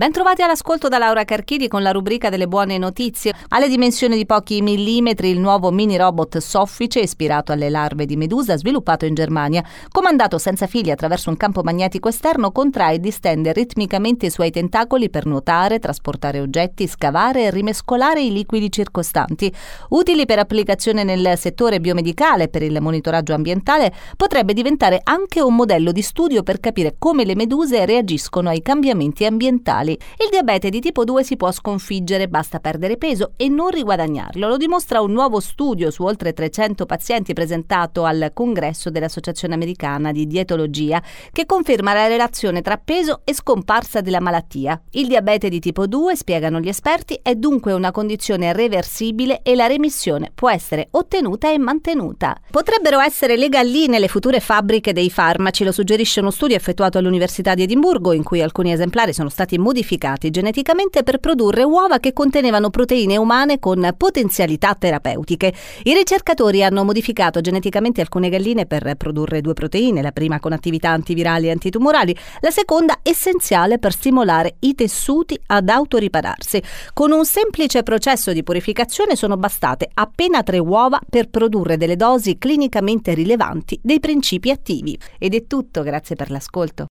Bentrovati all'ascolto da Laura Carchidi con la rubrica delle buone notizie. Alle dimensioni di pochi millimetri il nuovo mini robot soffice ispirato alle larve di medusa sviluppato in Germania. Comandato senza fili attraverso un campo magnetico esterno, contrae e distende ritmicamente i suoi tentacoli per nuotare, trasportare oggetti, scavare e rimescolare i liquidi circostanti. Utili per applicazione nel settore biomedicale e per il monitoraggio ambientale, potrebbe diventare anche un modello di studio per capire come le meduse reagiscono ai cambiamenti ambientali alimentari. Il diabete di tipo 2 si può sconfiggere, basta perdere peso e non riguadagnarlo. Lo dimostra un nuovo studio su oltre 300 pazienti presentato al congresso dell'Associazione Americana di Dietologia, che conferma la relazione tra peso e scomparsa della malattia. Il diabete di tipo 2, spiegano gli esperti, è dunque una condizione reversibile e la remissione può essere ottenuta e mantenuta. Potrebbero essere le galline le future fabbriche dei farmaci, lo suggerisce uno studio effettuato all'Università di Edimburgo in cui alcuni esemplari sono stati modificati modificati geneticamente per produrre uova che contenevano proteine umane con potenzialità terapeutiche. I ricercatori hanno modificato geneticamente alcune galline per produrre due proteine, la prima con attività antivirali e antitumorali, la seconda essenziale per stimolare i tessuti ad autoripararsi. Con un semplice processo di purificazione sono bastate appena tre uova per produrre delle dosi clinicamente rilevanti dei principi attivi. Ed è tutto, grazie per l'ascolto.